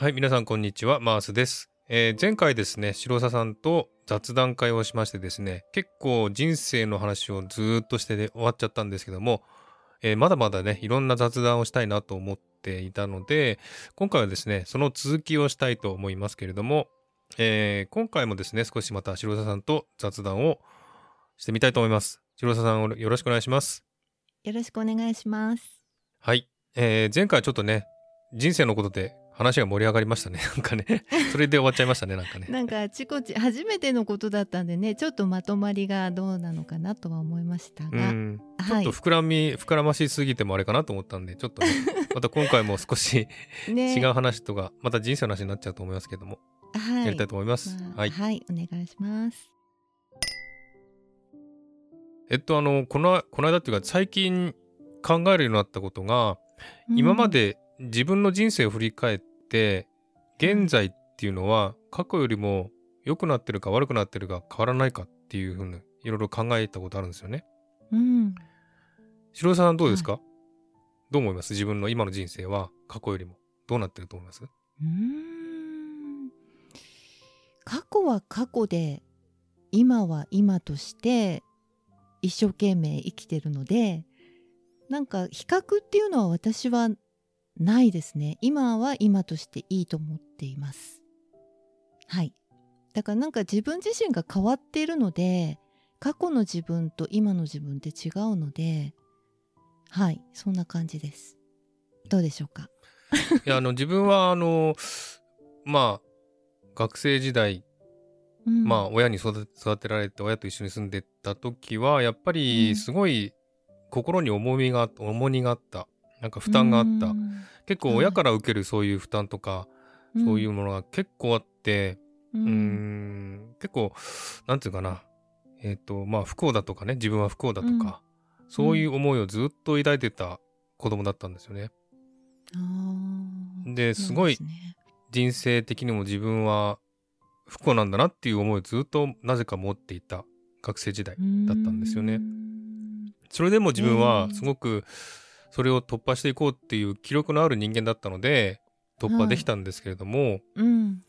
はい、皆さんこんにちは、マースです。えー前回ですね、白佐さんと雑談会をしましてですね、結構人生の話をずーっとしてで終わっちゃったんですけども、えーまだまだね、いろんな雑談をしたいなと思っていたので、今回はですね、その続きをしたいと思いますけれども、えー今回もですね、少しまた白佐さんと雑談をしてみたいと思います。白佐さん、よろしくお願いします。よろしくお願いします。はい。えー前回はちょっとね、人生のことで話が盛り上がりましたね。なんかね、それで終わっちゃいましたね、なんかね。なんかあちこち初めてのことだったんでね、ちょっとまとまりがどうなのかなとは思いましたうが、ん。ちょはいっと膨らみ、膨らましすぎてもあれかなと思ったんで、ちょっとね、また今回も少しね、違う話とか、また人生の話になっちゃうと思いますけども、はい、やりたいと思います。まあはい。はい、お願いします。えっと、あの、この、この間っていうか、最近考えるようになったことが、今まで自分の人生を振り返って、現在っていうのは過去よりも良くなってるか悪くなってるか変わらないかっていうふうにいろいろ考えたことあるんですよね。うん、うん、白井さんどうですか、どう思います？自分の今の人生は過去よりも。どうなってると思います？うーん。過去は過去で今は今として一生懸命生きてるのでなんか比較っていうのは私はないですね。今は今としていいと思っています。はい。だからなんか自分自身が変わっているので過去の自分と今の自分って違うのではい。そんな感じです。どうでしょうか？いやあの自分はあのまあ学生時代うん。まあ親に育てられて親と一緒に住んでた時はやっぱうん。りすごい心に重みが重荷があったなんか負担があった。うん。結構親から受けるそういう負担とか、そういうものが結構あってううーん結構なんていうかな。えっ、とまあ不幸だとかね自分は不幸だとか、そういう思いをずっと抱いてた子供だったんですよね。ですごい人生的にも自分は不幸なんだなっていう思いをずっとなぜか持っていた学生時代だったんですよね。うー。ん。それでも自分はええ。すごくそれを突破していこうっていう気力のある人間だったので突破できたんですけれども、うん、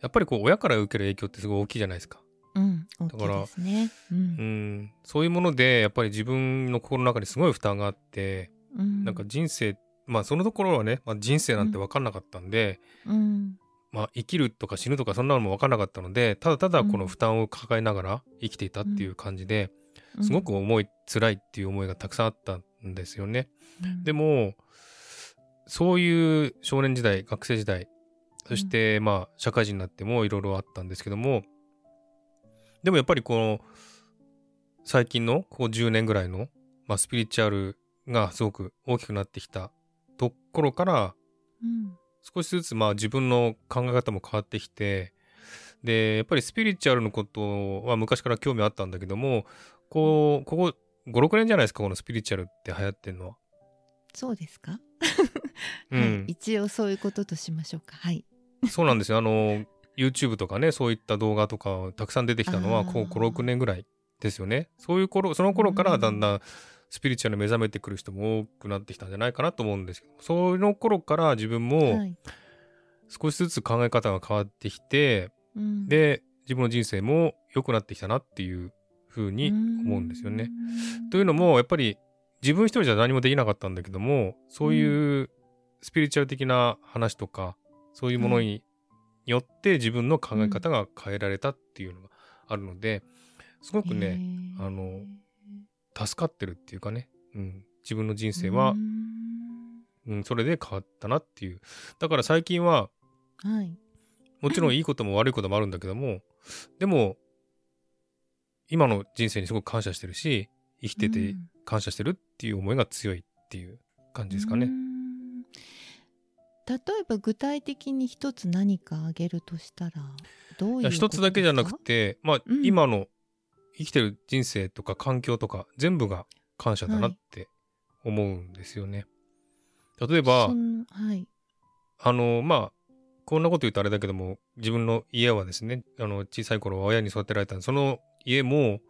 やっぱりこう親から受ける影響ってすごい大きいじゃないですか。うん、だからね。う、うん。ん、そういうものでやっぱり自分の心の中にすごい負担があって、うん、なんか人生まあそのところはね、まあ、人生なんて分かんなかったんで、うん、まあ、生きるとか死ぬとかそんなのも分かんなかったのでただただこの負担を抱えながら生きていたっていう感じで、すごく重い辛いっていう思いがたくさんあったんですよね。うん、でもそういう少年時代学生時代そしてまあ社会人になってもいろいろあったんですけどもでもやっぱりこの最近のここ10年ぐらいの、まあ、スピリチュアルがすごく大きくなってきたところからうん、少しずつまあ自分の考え方も変わってきてでやっぱりスピリチュアルのことは昔から興味あったんだけどもこうここ56年じゃないですかこのスピリチュアルって流行ってるのは。そうですか、うん はい。一応そういうこととしましょうか。はい。そうなんですよ。あの、YouTube とかね、そういった動画とかたくさん出てきたのは、こう5、6年ぐらいですよね。そういう頃、その頃からだんだんスピリチュアルに目覚めてくる人も多くなってきたんじゃないかなと思うんですけど、その頃から自分もはい。少しずつ考え方が変わってきて、うん、で、自分の人生も良くなってきたなっていうふうに思うんですよね。というのも、やっぱり自分一人じゃ何もできなかったんだけども、そういうスピリチュアル的な話とか、そういうものによって自分の考え方が変えられたっていうのがあるので、すごくね、へーあの助かってるっていうかね、うん、自分の人生はう、んうん、それで変わったなっていう。だから最近は、はい。もちろんいいことも悪いこともあるんだけども、でも、今の人生にすごく感謝してるし、生きててうん感謝してるっていう思いが強いっていう感じですかねう。ん例えば具体的に一つ何かあげるとしたらどういう一つだけじゃなくて、まあ、うん今の生きてる人生とか環境とか全部が感謝だなって思うんですよね。例えばはい。あの、まあ、こんなこと言うとあれだけども、自分の家はですね、あの、小さい頃は親に育てられたその家も、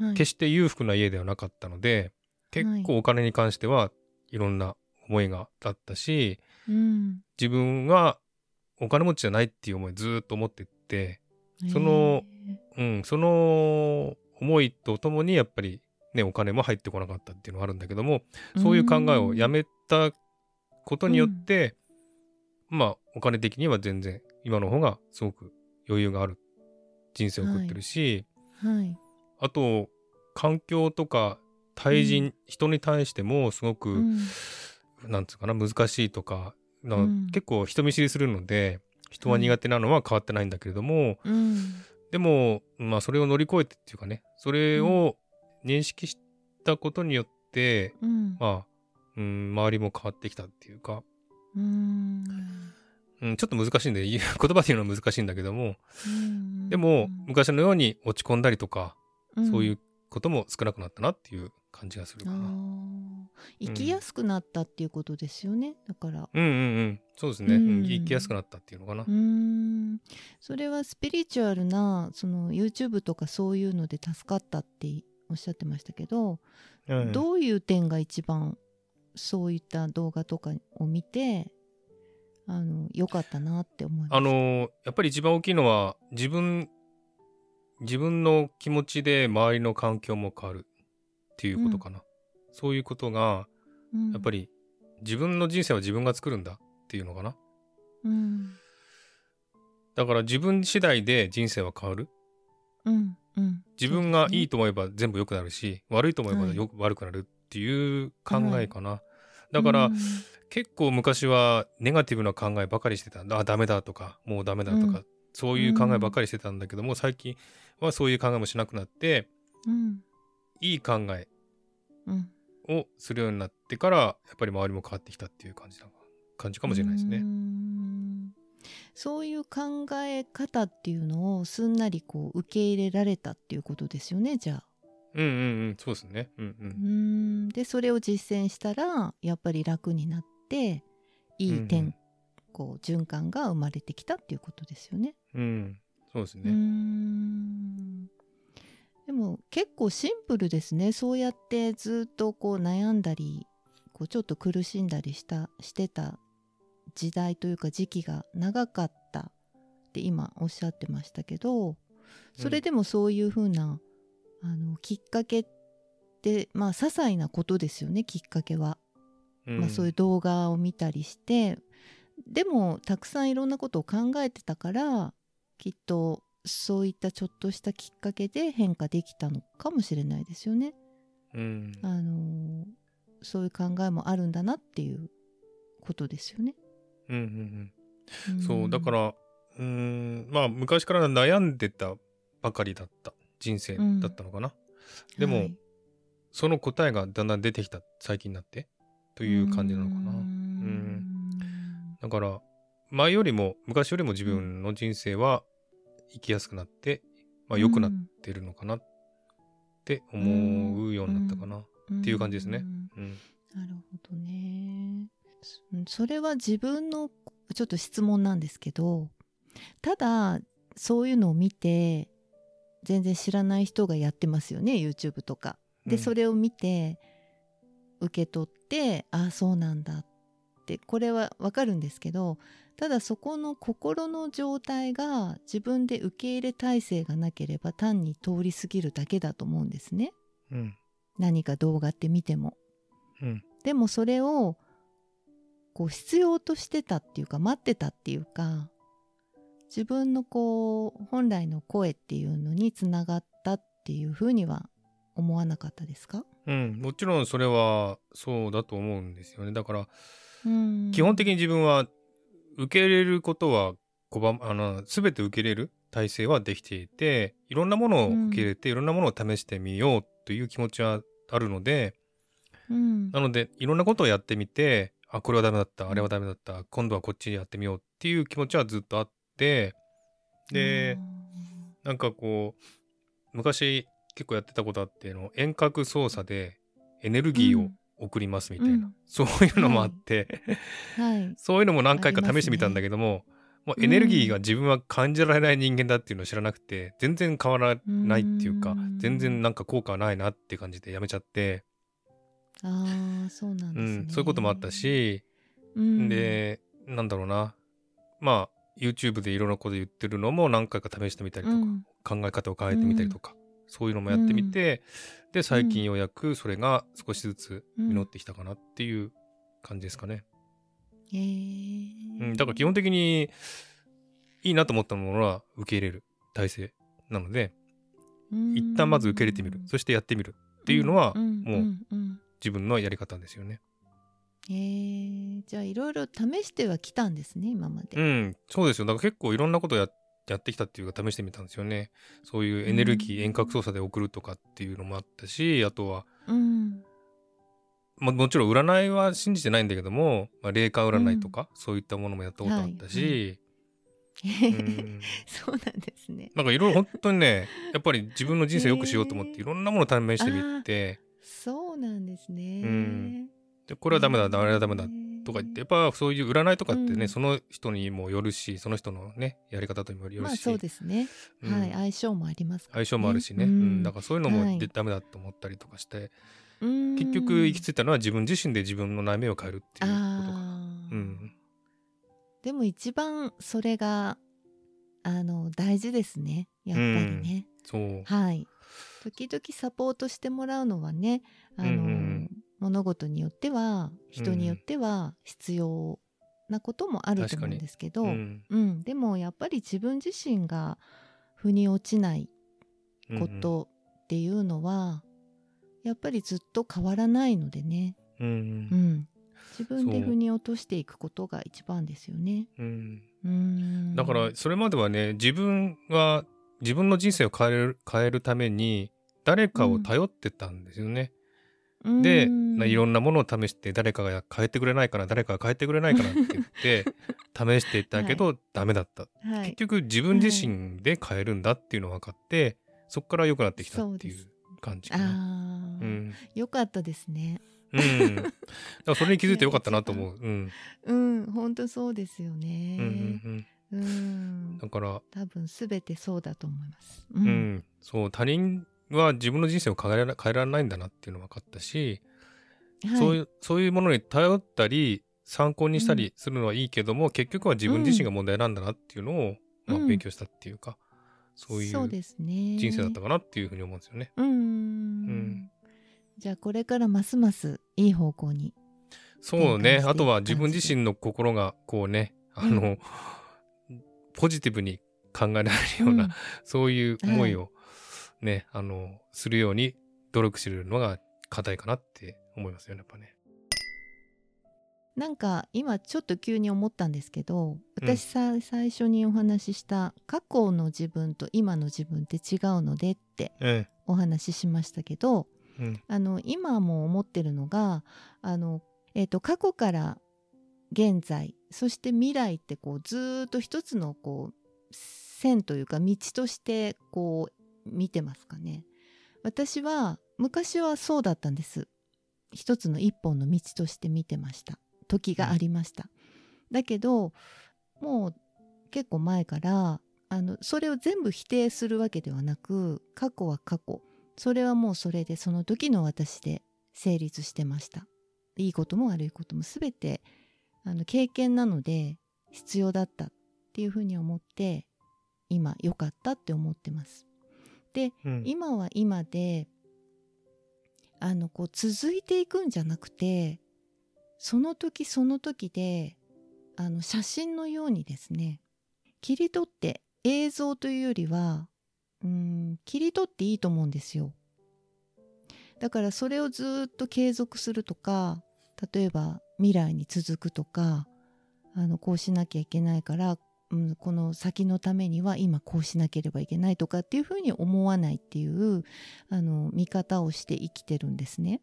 はい。決して裕福な家ではなかったので、結構お金に関してはいろんな思いがあったし、うん。自分はお金持ちじゃないっていう思いずーっと思ってって、そのうん、その思いとともにやっぱりね、お金も入ってこなかったっていうのがあるんだけども、そういう考えをやめたことによって、まあ、お金的には全然今の方がすごく余裕がある人生を送ってるし、はい。あと、環境とか対人、うん。人に対してもすごく、うん。なんつうかな、難しいとか、なうん。結構人見知りするので、人は苦手なのは変わってないんだけれども、うん。でも、まあ、それを乗り越えてっていうかね、それを認識したことによって、うん。まあ、うん、周りも変わってきたっていうか、うんうん、ちょっと難しいんで、言葉で言うのは難しいんだけども、うんでも、昔のように落ち込んだりとか、うん。そういうことも少なくなったなっていう感じがするかあな。ー生きやすくなったっていうことですよね。だから。うんうんうん。そうですね。ううんん、生きやすくなったっていうのかな。う。ーん。それはスピリチュアルなその YouTube とかそういうので助かったっておっしゃってましたけど、うん。どういう点が一番そういった動画とかを見てあの良かったなって思います。あのーやっぱり一番大きいのは、自分、自分の気持ちで周りの環境も変わるっていうことかな。そういうことが、うん。やっぱり自分の人生は自分が作るんだっていうのかな。うん。だから自分次第で人生は変わる。うんうん。自分がいいとと思えば全部良くなるし、悪いと思えばはいよく悪くなるっていう考えかな。だから、結構昔はネガティブな考えばかりしてた。あ、ダメだとか、もうダメだとか、うんそういう考えばかりしてたんだけども、最近はそういう考えもしなくなって、うんいい考えうんをするようになってから、やっぱり周りも変わってきたっていう感じだ感じかもしれないですね。んそういう考え方っていうのをすんなりこう受け入れられたっていうことですよねじゃあ。うんうんうん、そうですね。うんう。うんーんでそれを実践したらやっぱり楽になっていい点、こう循環が生まれてきたっていうことですよね。うん、そうですね。んでも結構シンプルですねそうやってずっとこう悩んだりこうちょっと苦しんだりしたしてた時代というか時期が長かったって今おっしゃってましたけどそれでもそういうふうな、あのきっかけってまあ些細なことですよねきっかけは。うんまあ、そういう動画を見たりしてでもたくさんいろんなことを考えてたからきっとそういったちょっとしたきっかけで変化できたのかもしれないですよね。うんあのーそういう考えもあるんだなっていうことですよね。うんうんんうん。そう、だから、うーん、まあ、昔から悩んでたばかりだった人生だったのかな。でもはいその答えがだんだん出てきた最近になってという感じなのかな。うーんだから前よりも昔よりも自分の人生は生きやすくなって、まあ、良くなってるのかなって思うようになったかな。っていう感じですねんうん。なるほどね。そそれは自分のちょっと質問なんですけどただそういうのを見て全然知らない人がやってますよね YouTube とか。で、うんそれを見て受け取ってああそうなんだってこれはわかるんですけどただそこの心の状態が自分で受け入れ体制がなければ単に通り過ぎるだけだと思うんですねうん。何か動画って見ても。うん。でもそれをこう必要としてたっていうか待ってたっていうか自分のこう本来の声っていうのにつながったっていうふうには思わなかったですか、うん。もちろんそれはそうだと思うんですよね。だから、うん基本的に自分は受け入れることは拒むあの全て受け入れる体制はできていていろんなものを受け入れて、いろんなものを試してみようという気持ちはあるのでうんなのでいろんなことをやってみてあこれはダメだったあれはダメだった今度はこっちやってみようっていう気持ちはずっとあってでなんかこう昔結構やってたことあっての遠隔操作でエネルギーを送りますみたいな、うん。そういうのもあって、はい。そういうのも何回か試してみたんだけども、もうエネルギーが自分は感じられない人間だっていうのを知らなくて、全然変わらないっていうか、うん。全然なんか効果はないなって感じでやめちゃって、ああそうなんうですね、ん、そういうこともあったし、うん、で、なんだろうな。まあ、YouTube でいろんなこと言ってるのも何回か試してみたりとか、うん。考え方を変えてみたりとか、そういうのもやってみて、で最近ようやくそれが少しずつ実ってきたかなっていう感じですかね。うん、だから基本的にいいなと思ったものは受け入れる体制なので一旦まず受け入れてみるそしてやってみるっていうのはんんもうんん自分のやり方ですよね。へーじゃあいろいろ試してはきたんですね今まで。うん、そうですよ。だから結構いろんなことややってきたっていうか試してみたんですよね。そういうエネルギーうん遠隔操作で送るとかっていうのもあったし、あとは、うん。まあ、もちろん占いは信じてないんだけども、まあ、霊感占いとか、そういったものもやったことあったし、うん。そうなんですね。なんかいろいろ本当にね、やっぱり自分の人生良くしようと思っていろんなものを試してみて、そうなんですね。うん。でこれはダメだ、あれはダメだとか言って、やっぱそういう占いとかってね、うん。その人にもよるし、その人のね、やり方とにもよるし、まあそうですね。うん。はい相性もありますね。相性もあるしね、ううん。んだからそういうのもはい。でダメだと思ったりとかして、うん。結局行き着いたのは自分自身で自分の内面を変えるっていうことか。うん、でも一番それがあの大事ですね。やっぱりね、そう、はい。時々サポートしてもらうのはねあの、うんうん物事によっては人によっては必要なこともあると思うんですけど、ううん。んでもやっぱり自分自身が腑に落ちないうんことっていうのは、やっぱりずっと変わらないのでね、うん。うん、自分で腑に落としていくことが一番ですよね。う。ん。うん。だからそれまではね自分は自分の人生を変える変えるために誰かを頼ってたんですよね。で、うんいろんなものを試して誰かが変えてくれないかな誰かが変えてくれないかなって言って 試していったけど、ダメだった。はい、結局自分自身で変えるんだっていうのが分かって、そこから良くなってきたっていそうう感じかな。ああ、うん、よかったですね。うん、だからそれに気づいてよかったなと思う。うん、うん、本当そうですようん、うんね。、うん。うん、だから、多分すべてそうだと思います。ううん、そう他人は自分の人生を変えら変えられないんだなっていうのが分かったし、はい。そういうそういうものに頼ったり参考にしたりするのはいいけども、結局は自分自身が問題なんだなっていうのを、まあ、うん勉強したっていうか、そういう。人生だったかなっていうふうに思うんですよね。うん、んじゃあこれからますますいい方向に。そうね。あとは自分自身の心がこうねあの、ポジティブに考えられるような、うん。そういう思いをね、あのするように努力するのが課題かなって思いますよねやっぱね。なんか今ちょっと急に思ったんですけどうん。私さ、最初にお話しした過去の自分と今の自分って違うのでってえお話ししましたけどえうん。あの今も思ってるのがあの、えー、と過去から現在そして未来ってこうずーっと一つのこう線というか道としてこう見てますかね。私は昔はそうだったんです。一つの一本の道として見てました時がありました。だけどもう結構前からあのそれを全部否定するわけではなく過去は過去それはもうそれでその時の私で成立してましたいいことも悪いことも全てあの経験なので必要だったっていうふうに思って今良かったって思ってますでうん。今は今であのこう続いていくんじゃなくてその時その時であの写真のようにですね切り取って映像というよりはうん切り取っていいと思うんですよ。だからそれをずっと継続するとか例えば未来に続くとかあのこうしなきゃいけないから、うん、この先のためには今こうしなければいけないとかっていうふうに思わないっていうあの見方をして生きてるんですね。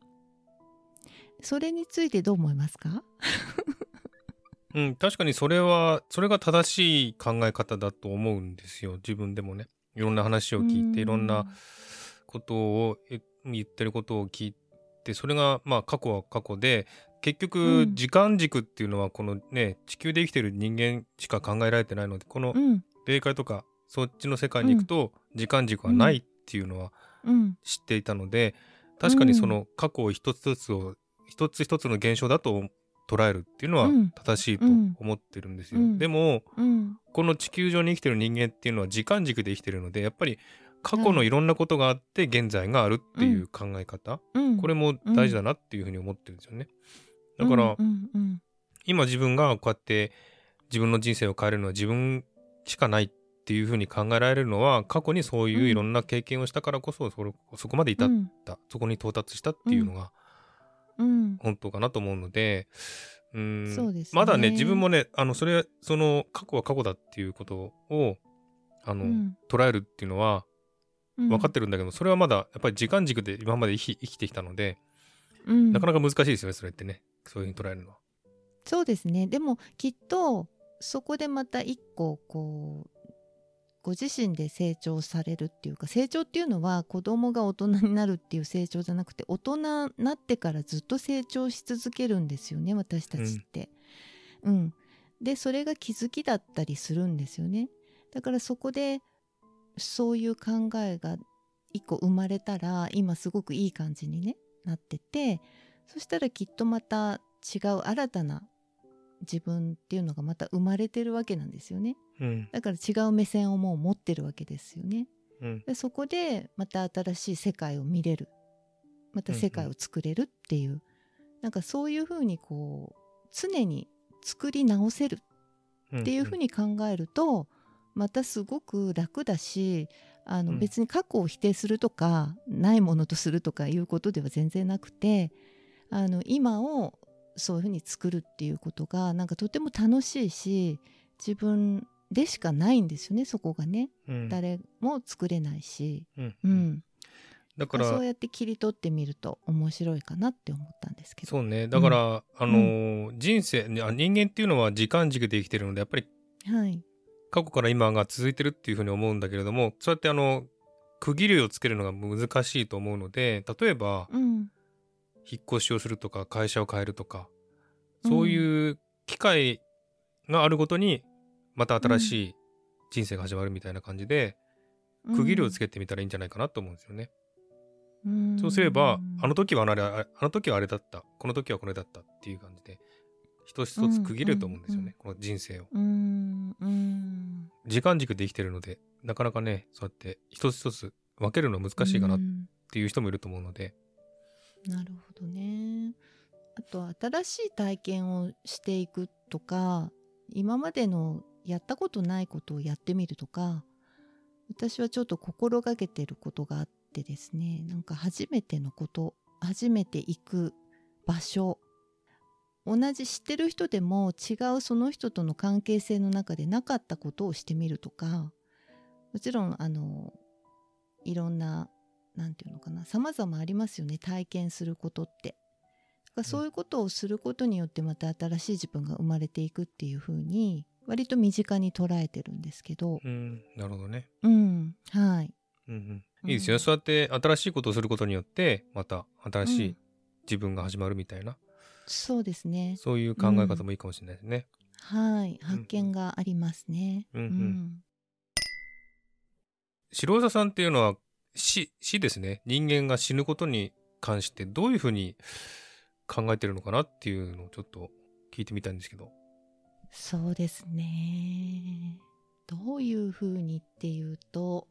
それについてどう思いますか？うん、確かにそれはそれが正しい考え方だと思うんですよ。自分でもね。いろんな話を聞いていろんなことをえ言ってることを聞いてそれがまあ過去は過去で結う局ん。時間軸っていうのはこのね地球で生きてる人間しか考えられてないのでこのうん。霊界とかそっちの世界に行くと時間軸はないっていうのはうん。知っていたので確かにその過去を一つ一つを一つ一つの現象だと捉捉えるっていうのはうん。正しいとうん思ってるんですよ。うん。でもうん。この地球上に生きてる人間っていうのは時間軸で生きてるのでやっぱり過去のいろんなことがあって現在があるっていう考え方、うん。これも大事だなっていうふうに思ってるんですよね。だから、今自分がこうやって自分の人生を変えるのは自分しかないっていうふうに考えられるのは過去にそういういろんな経験をしたからこそそれそこまで至っうん。た、そこに到達したっていうのがうん。本当かなと思うので、うーんね。まだね自分もねあのそれその過去は過去だっていうことをあの、うん。捉えるっていうのはうん。分かってるんだけど、それはまだやっぱり時間軸で今まで生き生きてきたので、うん。なかなか難しいですよねそれってねそういうふうに捉えるの？は。そうですねでもきっとそこでまた一個こうご自身で成長されるっていうか成長っていうのは子供が大人になるっていう成長じゃなくて大人になってからずっと成長し続けるんですよね私たちって。うん、でそれが気づきだったりするんですよね。だからそこでそういう考えが一個生まれたら今すごくいい感じにねなっててそしたらきっとまた違う新たな自分っていうのがまた生まれてるわけなんですよね。うん。だから違う目線をもう持ってるわけですよね。うん。でそこでまた新しい世界を見れる。また世界を作れるっていう、なんかそういうふうにこう常に作り直せる。っていうふうに考えると、またすごく楽だしあのうん。別に過去を否定するとか、ないものとするとかいうことでは全然なくてあの今をそういうふうに作るっていうことがなんかとても楽しいし自分でしかないんですよねそこがね。うん。誰も作れないし、うん。うん。だからそうやって切り取ってみると面白いかなって思ったんですけど。そうね。だから、あのー人生あ人間っていうのは時間軸で生きてるのでやっぱりはい、過去から今が続いてるっていうふうに思うんだけれどもそうやってあの区切りをつけるのが難しいと思うので例えばうん引っ越しをするとか会社を変えるとかそういう機会があるごとにまた新しい人生が始まるみたいな感じで区切りをつけてみたらいいんじゃないかなと思うんですよね。うん。そうすればうんあの時はあれああの時はあれだった。この時はこれだったっていう感じで一つ一つ区切れると思うんですよね、この人生を。時間軸で生きてるのでなかなかねそうやって一つ一つ分けるのは難しいかなっうんていう人もいると思うので、なるほどね。あと新しい体験をしていくとか今までのやったことないことをやってみるとか私はちょっと心がけてることがあってですねなんか初めてのこと初めて行く場所同じ知ってる人でも違うその人との関係性の中でなかったことをしてみるとかもちろんあのいろんななんていうのかな様々ありますよね体験することって。そういうことをすることによってまた新しい自分が生まれていくっていう風に割と身近に捉えてるんですけど、うんなるほどね、うん、はい。うんうん、うん。いいですよ。ね、そうやって新しいことをすることによってまた新しいうん。自分が始まるみたいな、そうですね。そういう考え方もいいかもしれないですね。はい、発見がありますね。うんうん。白澤さんっていうのは死死ですね人間が死ぬことに関してどういうふうに考えてるのかなっていうのをちょっと聞いてみたいんですけど。そうですね。どういう風にっていうと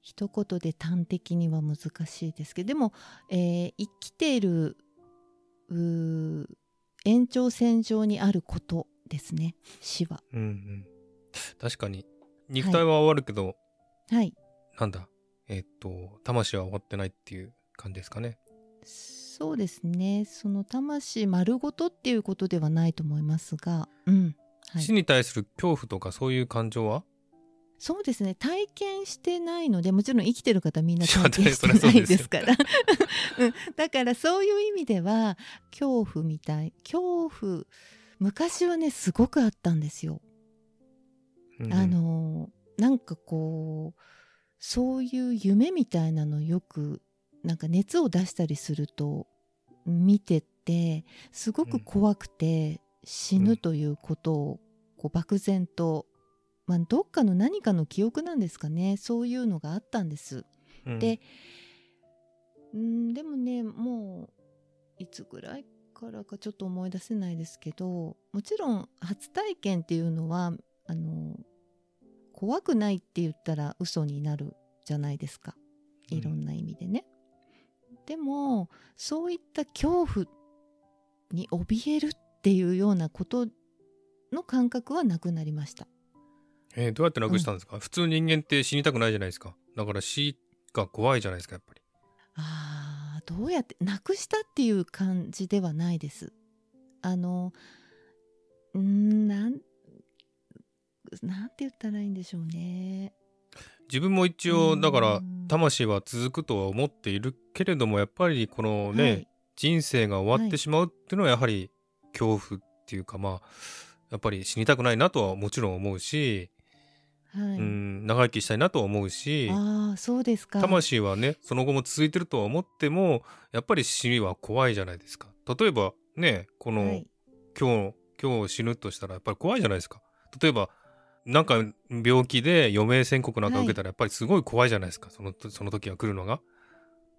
一言で端的には難しいですけどでも、えー生きている延長線上にあることですね死は。うんうん、確かに肉体は終わるけど、はいなんだ？えっと魂は終わってないっていう感じですかね？そうですね。その魂丸ごとっていうことではないと思いますが、うん。はい。死、に対する恐怖とかそういう感情は？そうですね。体験してないのでもちろん生きてる方みんな 体験してないそうですよですから、うん、だからそういう意味では恐怖みたい恐怖昔はねすごくあったんですよ。うんあのなんかこうそういう夢みたいなのよくなんか熱を出したりすると見ててすごく怖くて、死ぬということをこう漠然と、まあ、どっかの何かの記憶なんですかねそういうのがあったんです。うんでうんでもねもういつぐらいからかちょっと思い出せないですけどもちろん初体験っていうのはあの怖くないって言ったら嘘になるじゃないですか。いろんな意味でね、でもそういった恐怖に怯えるっていうようなことの感覚はなくなりました。えーどうやってなくしたんですか、普通人間って死にたくないじゃないですか。だから死が怖いじゃないですかやっぱり。あーどうやってなくしたっていう感じではないです。あのうーんなんなんて言ったらいいんでしょうね。自分も一応うん。だから魂は続くとは思っているけれどもやっぱりこのね、はい。人生が終わってはいしまうっていうのはやはり恐怖っていうかまあやっぱり死にたくないなとはもちろん思うし、はい、うん長生きしたいなとは思うしああそうですか。魂はねその後も続いてるとは思ってもやっぱり死は怖いじゃないですか。例えばねこの、はい。今日今日死ぬとしたらやっぱり怖いじゃないですか。例えばなんか病気で余命宣告なんか受けたらやっぱりすごい怖いじゃないですか、そのその時が来るのが。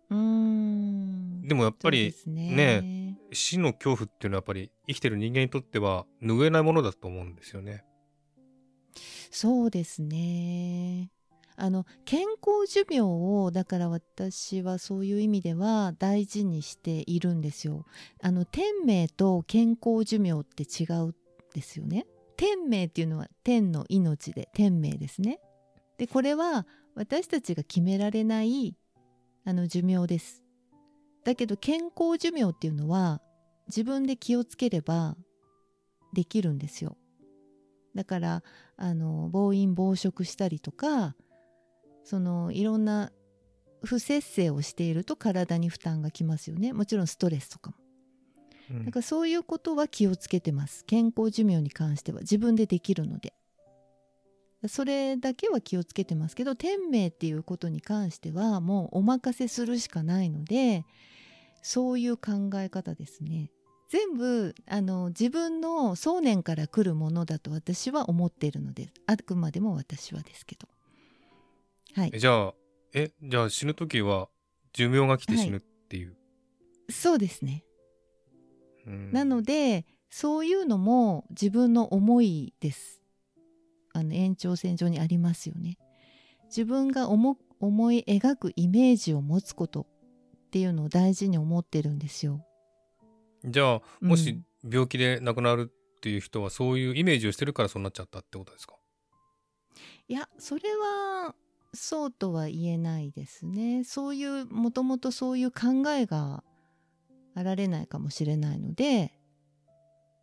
うーん。でもやっぱりそうですね死の恐怖っていうのはやっぱり生きてる人間にとっては拭えないものだと思うんですよね。そうですね。あの健康寿命をだから私はそういう意味では大事にしているんですよ。あの天命と健康寿命って違うんですよね。天命っていうのは天の命で天命ですね。でこれは私たちが決められないあの寿命です。だけど健康寿命っていうのは自分で気をつければできるんですよ。だからあの暴飲暴食したりとかそのいろんな不節制をしていると体に負担がきますよねもちろんストレスとかもうん。だからそういうことは気をつけてます。健康寿命に関しては。自分でできるので。それだけは気をつけてます。けど天命っていうことに関してはもうお任せするしかないのでそういう考え方ですね。全部あの自分の想念から来るものだと私は思っているのであくまでも私はですけど。はい。えじゃあえじゃあ死ぬ時は寿命が来て死ぬっていう、そうですねうん。なのでそういうのも自分の思いです。あの延長線上にありますよね。自分が思思い描くイメージを持つことっていうのを大事に思ってるんですよ。じゃあうん。もし病気で亡くなるっていう人はそういうイメージをしてるからそうなっちゃったってことですか？いやそれはそうとは言えないですね。そういうもともとそういう考えがあられないかもしれないので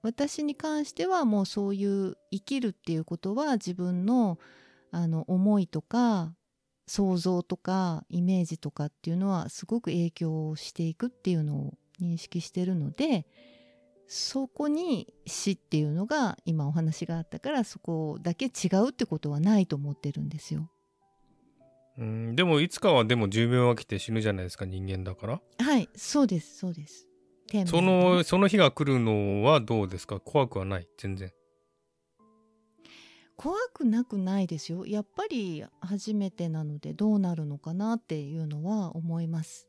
私に関してはもうそういう生きるっていうことは自分のあの思いとか想像とかイメージとかっていうのはすごく影響していくっていうのを認識してるのでそこに死っていうのが今お話があったからそこだけ違うってことはないと思ってるんですよ。うんでもいつかはでも寿命が来て死ぬじゃないですか人間だから。はいそうですそうです。そのその日が来るのはどうですか？怖くはない？全然。怖くなくないですよ。やっぱり初めてなのでどうなるのかなっていうのは思います。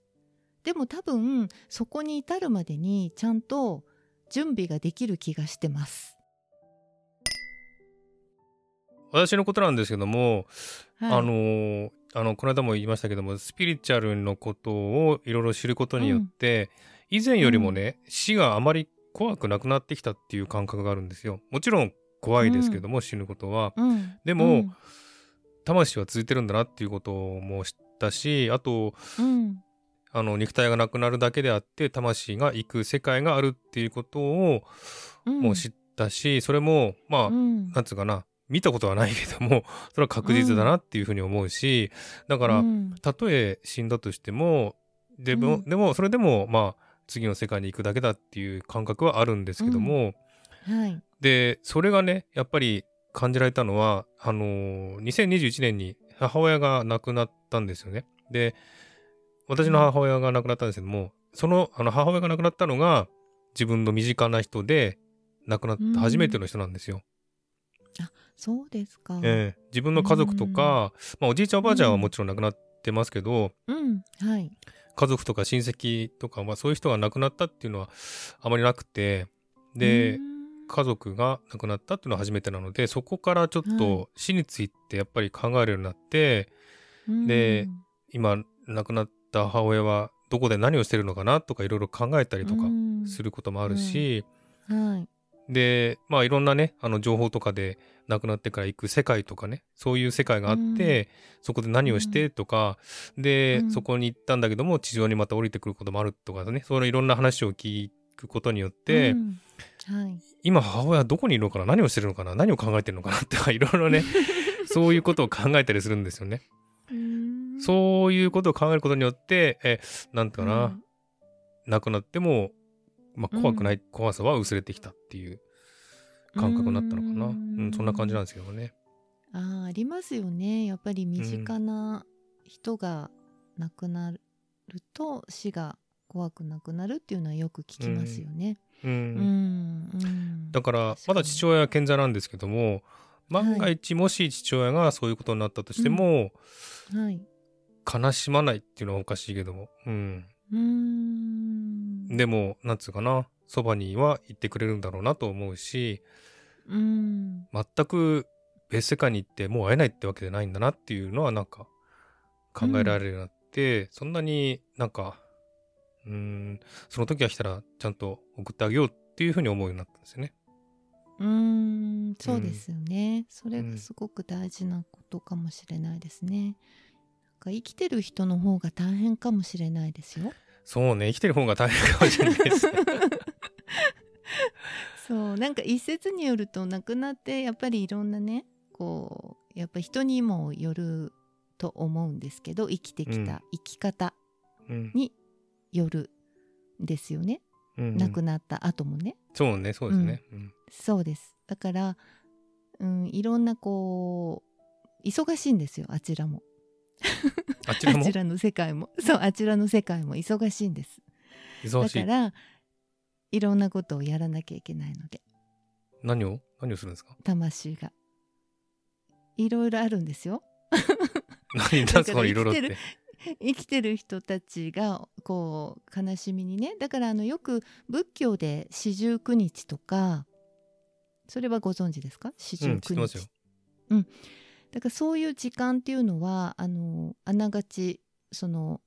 でも多分そこに至るまでにちゃんと準備ができる気がしてます、私のことなんですけども、はい、あのーあのこの間も言いましたけどもスピリチュアルのことをいろいろ知ることによって、以前よりもね、死があまり怖くなくなってきたっていう感覚があるんですよ。もちろん怖いですけども、死ぬことは。うん、でもうん。魂は続いてるんだなっていうことも知ったしあとうん。あの肉体がなくなるだけであって魂が行く世界があるっていうことをうん。もう知ったし、それもまあ、うん。なんつうかな見たことはないけども それは確実だなっていうふうに思うし、だから、うん。たとえ死んだとしてもでも,、うん。でもそれでもまあ次の世界に行くだけだっていう感覚はあるんですけども、はい。でそれがねやっぱり感じられたのはあのー2021年に母親が亡くなったんですよね。で私の母親が亡くなったんですけども、そのあの母親が亡くなったのが自分の身近な人で亡くなった初めての人なんですよ。そうですか、ええ。自分の家族とか、まあ、おじいちゃんおばあちゃんはもちろん亡くなってますけど、うん。はい。家族とか親戚とか、まあ、そういう人が亡くなったっていうのはあまりなくてで、うん。家族が亡くなったっていうのは初めてなのでそこからちょっはいと死についてやっぱり考えるようになって、で今亡くなった母親はどこで何をしてるのかなとかいろいろ考えたりとかすることもあるし、うん。はいでまあいろんなねあの情報とかで亡くなってから行く世界とかねそういう世界があって、そこで何をしてとか、で、うん。そこに行ったんだけども地上にまた降りてくることもあるとかねそのいろんな話を聞くことによって、うん。はい。今母親はどこにいるのかな何をしてるのかな何を考えてるのかなって いろいろね そういうことを考えたりするんですよね。うん。そういうことを考えることによってえなんていうかな、うん。亡くなっても、まあ、怖くない、怖さは薄れてきたっていう感覚になったのかな、うん。そんな感じなんですけどね。あーありますよね。やっぱり身近な人が亡くなると死が怖くなくなるっていうのはよく聞きますよね。うん。うんうん。だからまだ父親は健在なんですけども万が一もし父親がそういうことになったとしても、はい、悲しまないっていうのはおかしいけども、うん、うーんでもなんつうかなそばにはいてくれるんだろうなと思うしうん全く別世界に行ってもう会えないってわけじゃないんだなっていうのはなんか考えられるようになって、そんなになんかうーんその時が来たらちゃんと送ってあげようっていうふうに思うようになったんですよね。うーんそうですよね、それがすごく大事なことかもしれないですね。なんか生きてる人の方が大変かもしれないですよ。そうね生きてる方が大変かもしれないですね。そうなんか一説によると亡くなってやっぱりいろんなねこうやっぱ人にもよると思うんですけど生きてきうん。た生き方うん。によるんですよね、うん亡くなった後もね。そうねそうですね。うん。そうです。だから、うん、いろんなこう忙しいんですよあちらも あちらも？あちらの世界も。そうあちらの世界も忙しいんです。忙しい。だからいろんなことをやらなきゃいけないので。何を？何をするんですか？魂が。いろいろあるんですよ。何？なんですか？これいろいろっ生きて。生きてる人たちがこう悲しみにね。だからあのよく仏教で四十九日とかそれはご存知ですか？四うん、十九日、知ってますよ。だからそういう時間っていうのはあのあながちその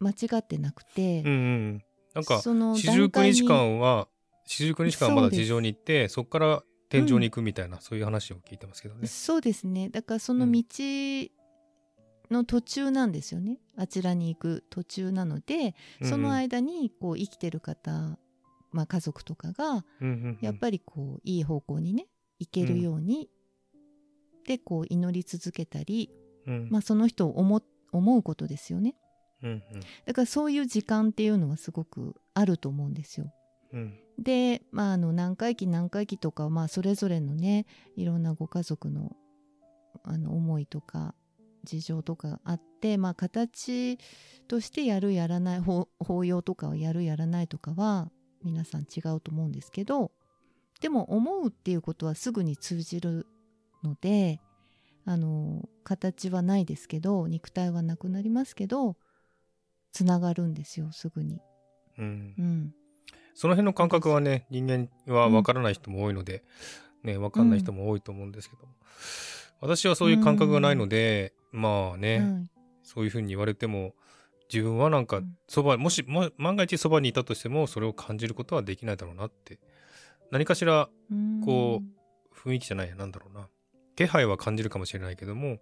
間違ってなくて、うんうん。なんかその四十九日間は四十九日間はまだ地上に行ってそこから天上に行くみたいな、そういう話を聞いてますけどね。そうですね。だからその道の途中なんですよね、あちらに行く途中なのでその間にこう生きてる方、まあ、家族とかがうんうんうん。やっぱりこういい方向にね行けるように、でこう祈り続けたり、うん。まあ、その人を思思うことですよね。うんだからそういう時間っていうのはすごくあると思うんですよ。うん。うんで、まあ、あの何回忌何回忌とかはまあそれぞれのねいろんなご家族のあの思いとか事情とかあって、まあ、形としてやるやらない法法要とかをやるやらないとかは皆さん違うと思うんですけどでも思うっていうことはすぐに通じるのであの形はないですけど肉体はなくなりますけどつながるんですよすぐに。うん。うん。その辺の感覚はね人間は分からない人も多いので、ね分かんない人も多いと思うんですけども、私はそういう感覚がないので、まあね、はい。そういうふうに言われても自分はなんかうん。そばもし、ま、万が一そばにいたとしてもそれを感じることはできないだろうなって。何かしらこ雰囲気じゃないなんだろうな気配は感じるかもしれないけども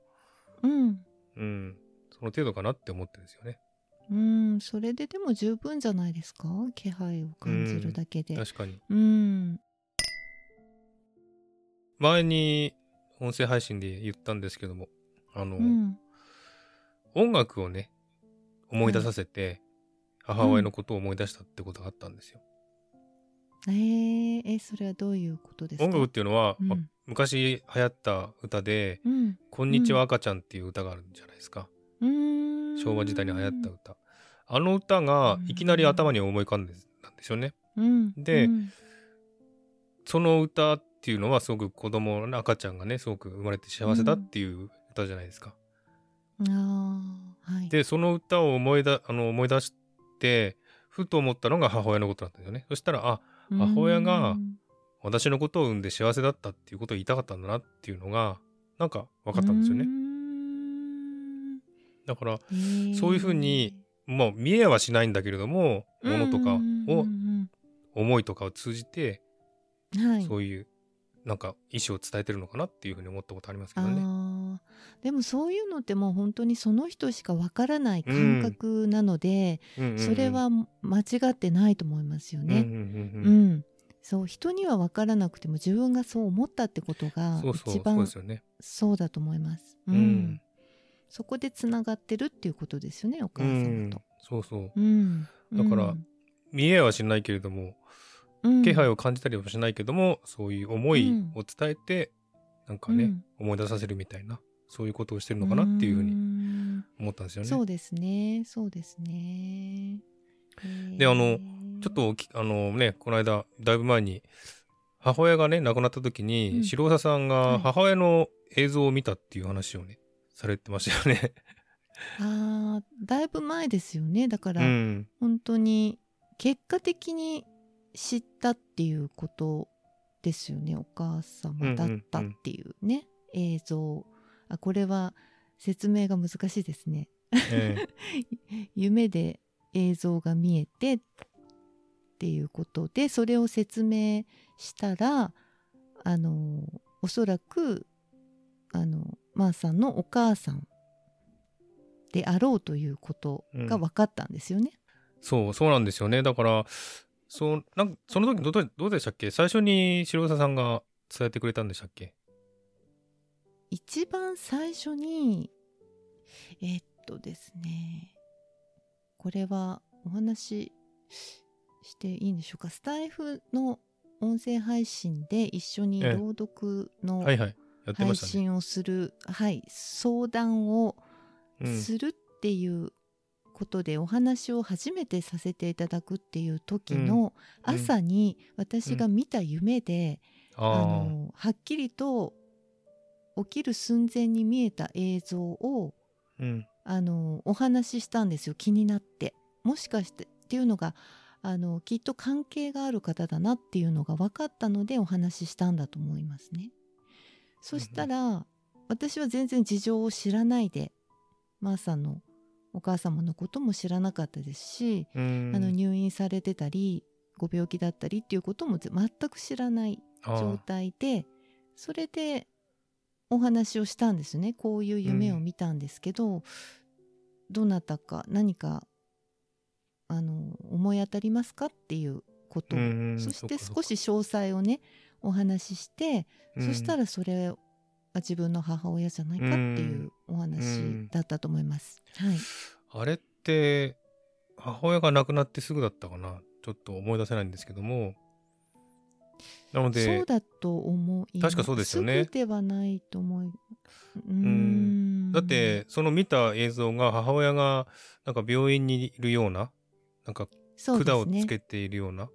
うん。うん。その程度かなって思ってるんですよね。うん。それででも十分じゃないですか？気配を感じるだけで。確かに。うん。前に音声配信で言ったんですけどもあの、うん。音楽をね思い出させて、母親のことを思い出したってことがあったんですよ、えー、えそれはどういうことですか？音楽っていうのは、うん。ま昔流行った歌でうん「こんにちは赤ちゃん」っていう歌があるんじゃないですか、うーん。昭和時代に流行った歌。あの歌がいきなり頭に思い浮かんでたんですよね。うん。でうん。その歌っていうのはすごく子供の赤ちゃんがねすごく生まれて幸せだっていう歌じゃないですか、はい。でその歌を思いだあの思い出してふと思ったのが母親のことだったんだよね。そしたらあ母親がうん私のことを産んで幸せだったっていうことを言いたかったんだなっていうのがなんか分かったんですよね。だからへー。そういうふうにまあ見えはしないんだけれどもものとかうんをうん思いとかを通じてうんはい。そういうなんか意思を伝えてるのかなっていうふうに思ったことありますけどね。でもそういうのってもう本当にその人しかわからない感覚なので、うんそれは間違ってないと思いますよね。うんそう人には分からなくても自分がそう思ったってことがそうそうそう一番ですよね。そうだと思います。うんうんそこでつながってるっていうことですよねお母う様んと。そうそううんだからうん見えはしないけれどもうん気配を感じたりはしないけどもそういう思いを伝えてなんかねうん思い出させるみたいなそういうことをしてるのかなっていうふうにん思ったんですよね。そうですねそうですね。であのちょっとあのねこの間だいぶ前に母親がね亡くなった時に、うん。白佐さんはいが母親の映像を見たっていう話をねされてましたよね。あーだいぶ前ですよね。だから、うん。本当に結果的に知ったっていうことですよね。お母様だったっていうね、映像。あこれは説明が難しいですね。え 夢で映像が見えてっていうことでそれを説明したらあのおそらくあのマーさんのお母さんであろうということが分かったんですよね。そうそうなんですよね。だからそうなんかその時どうどうでしたっけ？最初に白佐さんが伝えてくれたんでしたっけ？一番最初にえっとですねこれはお話ししていいんでしょうか？スタイフの音声配信で一緒にええ朗読のはいはい。やってま配したね。信をする、はい、相談をうんするっていうことでお話を初めてさせていただくっていう時のうん。朝に私が見た夢で、ああのはっきりと起きる寸前に見えた映像をあうんあのお話ししたんですよ。気になって。もしかしてっていうのがあのきっと関係がある方だなっていうのが分かったのでお話ししたんだと思いますね。そしたら、私は全然事情を知らないでマーさんのお母様のことも知らなかったですし、うん。あの入院されてたりご病気だったりっていうことも全く知らない状態でそれでお話をしたんですね。こういう夢を見たんですけど、どなたか何かあの思い当たりますかっていうこと。を、うんそして少し詳細をねお話しして、うん。そしたらそれは自分の母親じゃないかっていうお話だったと思います。はい、あれって母親が亡くなってすぐだったかな。ちょっと思い出せないんですけどもなのでそうだと思います。確かそうですよね。ではないと思う。うーん。んだってその見た映像が母親がなんか病院にいるようななんか管をつけているような。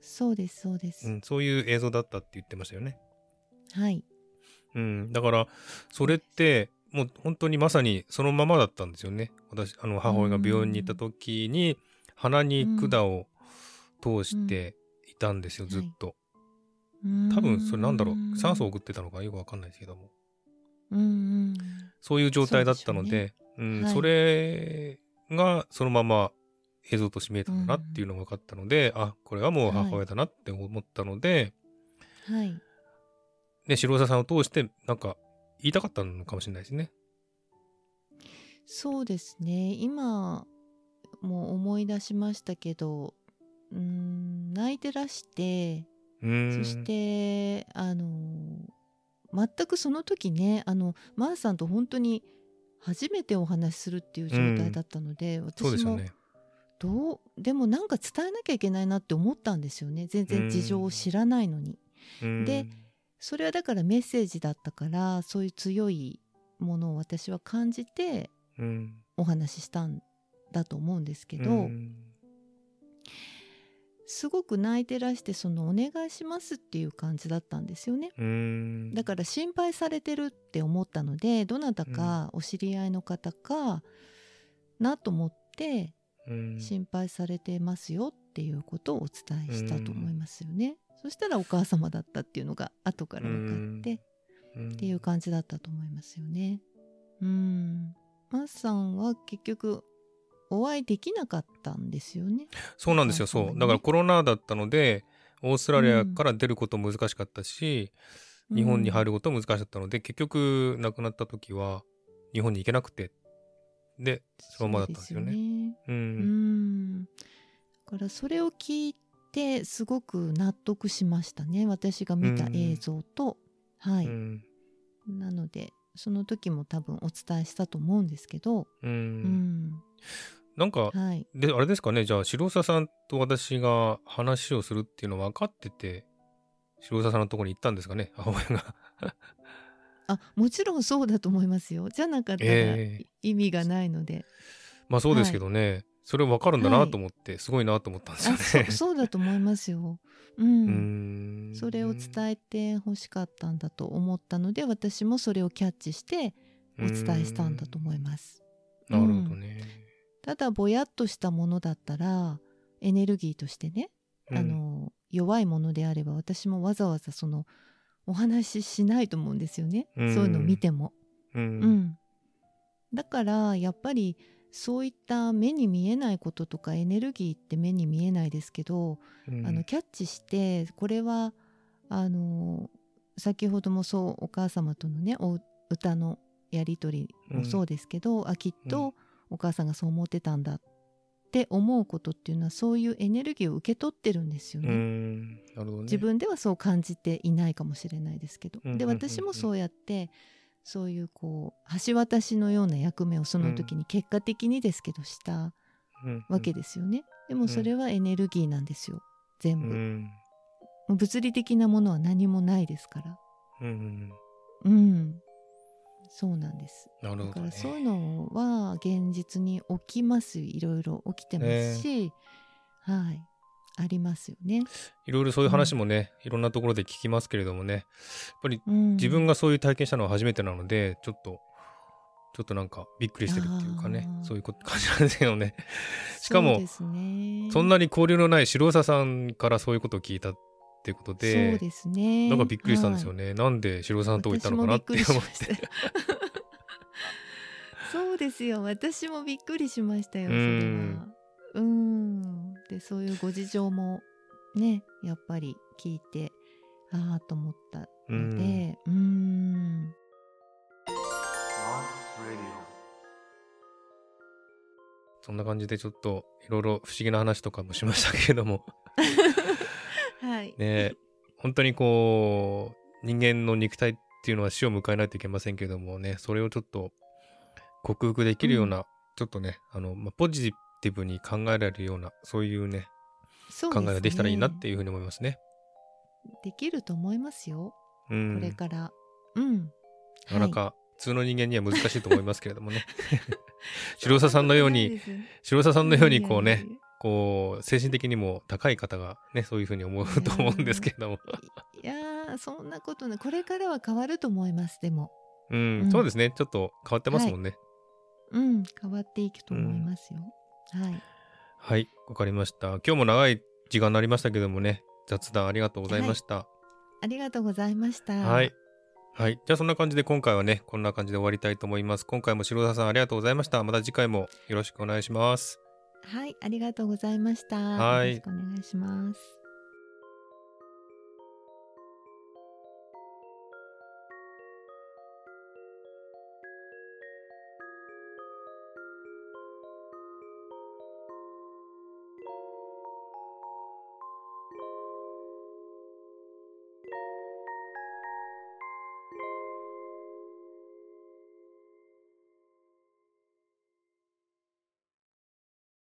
そうですそうです、うん、そういう映像だったって言ってましたよね。はい。うん、だからそれってもう本当にまさにそのままだったんですよね。私あの母親が病院に行った時に鼻に管を通してい。たんですよ、んずっと。うーん多分それなんだろう。酸素を送ってたのかよくわかんないですけども。うんうん。そういう状態だったのそうでうんはい。それがそのまま映像として見えたんだなっていうのが分かったので、あこれはもう母親だなって思ったので、はい。ね、白澤さんを通してなんか言いたかったのかもしれないですね。そうですね。今も思い出しましたけどうーん泣いてらしてそしてあの全くその時ねあのマーさんと本当に初めてお話しするっていう状態だったので、私もそうですよね。どうでもなんか伝えなきゃいけないなって思ったんですよね。全然事情を知らないのに。うん。でそれはだからメッセージだったからそういう強いものを私は感じてうん。お話ししたんだと思うんですけど、うんすごく泣いてらしてそのお願いしますっていう感じだったんですよね。だから心配されてるって思ったのでどなたかお知り合いの方かなと思ってうん心配されてますよっていうことをお伝えしたと思いますよね。そしたらお母様だったっていうのが後から分かってうんっていう感じだったと思いますよね。うん。マスさんは結局お会いできなかったんですよね。そうなんですよ、そう。だからコロナだったので、オーストラリアから出ること難しかったし、日本に入る。ることも難しかったので、結局亡くなった時は日本に行けなくて、で、そのままだったんですよね。そうですう。うんん。だからそれを聞いてすごく納得しましたね。私が見た映像と。はい。うん。なのでその時も多分お伝えしたと思うんですけど。う。うんん。なんか、はい。で、あれですかね、じゃあ、白沢さんと私が話をするっていうの分かってて、白沢さんのところに行ったんですかね、母親が。あもちろんそうだと思いますよ。じゃなかったらええ意味がないので。まあそうですけどね、それ分かるんだなと思って、すごいなと思ったんですよあそね。そうだと思いますよ。う、うんん。それを伝えて欲しかったんだと思ったので私もそれをキャッチしてお伝えしたんだと思います。なるほどうんね。ただぼやっとしたものだったらエネルギーとしてね、うんあの弱いものであれば私もわざわざそのお話ししないと思うんですよね、うんそういうのを見ても。う。うんん、だからやっぱりそういった目に見えないこととかエネルギーって目に見えないですけど、うん。あのキャッチしてこれはあの先ほどもそうお母様とのねお歌のやり取りもそうですけど、あきっうん。とお母さんがそう思ってたんだって思うことっていうのはそういうエネルギーを受け取ってるんですようね。ね。自分ではそう感じていないかもしれないですけど、でうんうんうんうん。私もそうやってそういうこう橋渡しのような役目をその時に結果的にですけどしたうんわけですよね。でもそれはエネルギーなんですよ全部。物理的なものは何もないですから。うん。うん。そうなんです。なるほどね。だからそういうのは現実に起きます。いろいろ起きてますし、はい。ありますよね。いろいろそういう話もね、いろんなところで聞きますけれどもね、やっぱりうん、自分がそういう体験したのは初めてなので、ちょっと、ちょっとなんかびっくりしてるっていうかねそういうこと感じなんですけどね。しかもそね、そんなに交流のない白佐さんからそういうことを聞いたっていうことそうで、ですね。なんかびっくりしたんですよね。ね。なんで白佐さんのとこ行ったのかなって思っ私もびっくりし。そうですよ。私もびっくりしましたよ。うそれんは。うん。で、そういうご事情もね、やっぱり聞いて、ああと思ったので、うん。そんな感じでちょっといろいろ不思議な話とかもしましたけれども、はい。ね、本当にこう、人間の肉体っていうのは死を迎えないといけませんけれどもね、それをちょっと克服できるような、ちょっとね、あの、まあ、ポジティブに考えられるような、そういうね、そう考えができたらいいなっていう。いうふうに思いますね。できると思いますよ。うん。これから。うん。なかなか普通の人間には難しいと思いますけれどもね。白佐さんのように、白佐さんのようにこうね、こう、精神的にも高い方がね、そういうふうに思うと思うんですけれども。いやーそんなことないこれからは変わると思いますでもうん、うんそうですね。ちょっと変わってますもんね。うん変わっていくと思いますよ、はいはい、わかりました。今日も長い時間になりましたけどもね、雑談ありがとうございました。ありがとうございましたはい。はい。じゃあそんな感じで今回はね、こんな感じで終わりたいと思います。今回も白田さんありがとうございました。また次回もよろしくお願いします。はいありがとうございましたはいよろしくお願いします